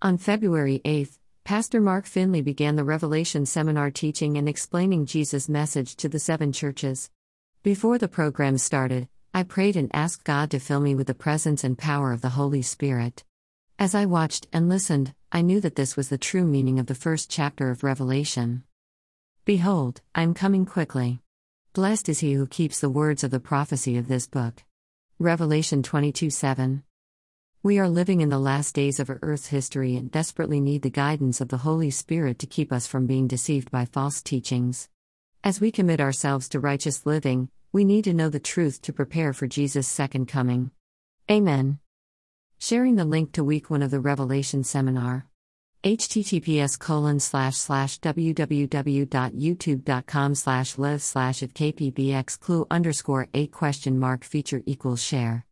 On February 8th, Pastor Mark Finley began the Revelation Seminar teaching and explaining Jesus' message to the seven churches. Before the program started, I prayed and asked God to fill me with the presence and power of the Holy Spirit. As I watched and listened, I knew that this was the true meaning of the first chapter of Revelation. Behold, I am coming quickly. Blessed is he who keeps the words of the prophecy of this book. Revelation 22 7. We are living in the last days of Earth's history and desperately need the guidance of the Holy Spirit to keep us from being deceived by false teachings. As we commit ourselves to righteous living, we need to know the truth to prepare for Jesus' second coming. Amen. Sharing the link to week one of the Revelation Seminar. https colon slash slash www.youtube.com slash live slash if kpbx clue underscore 8 question mark feature equals share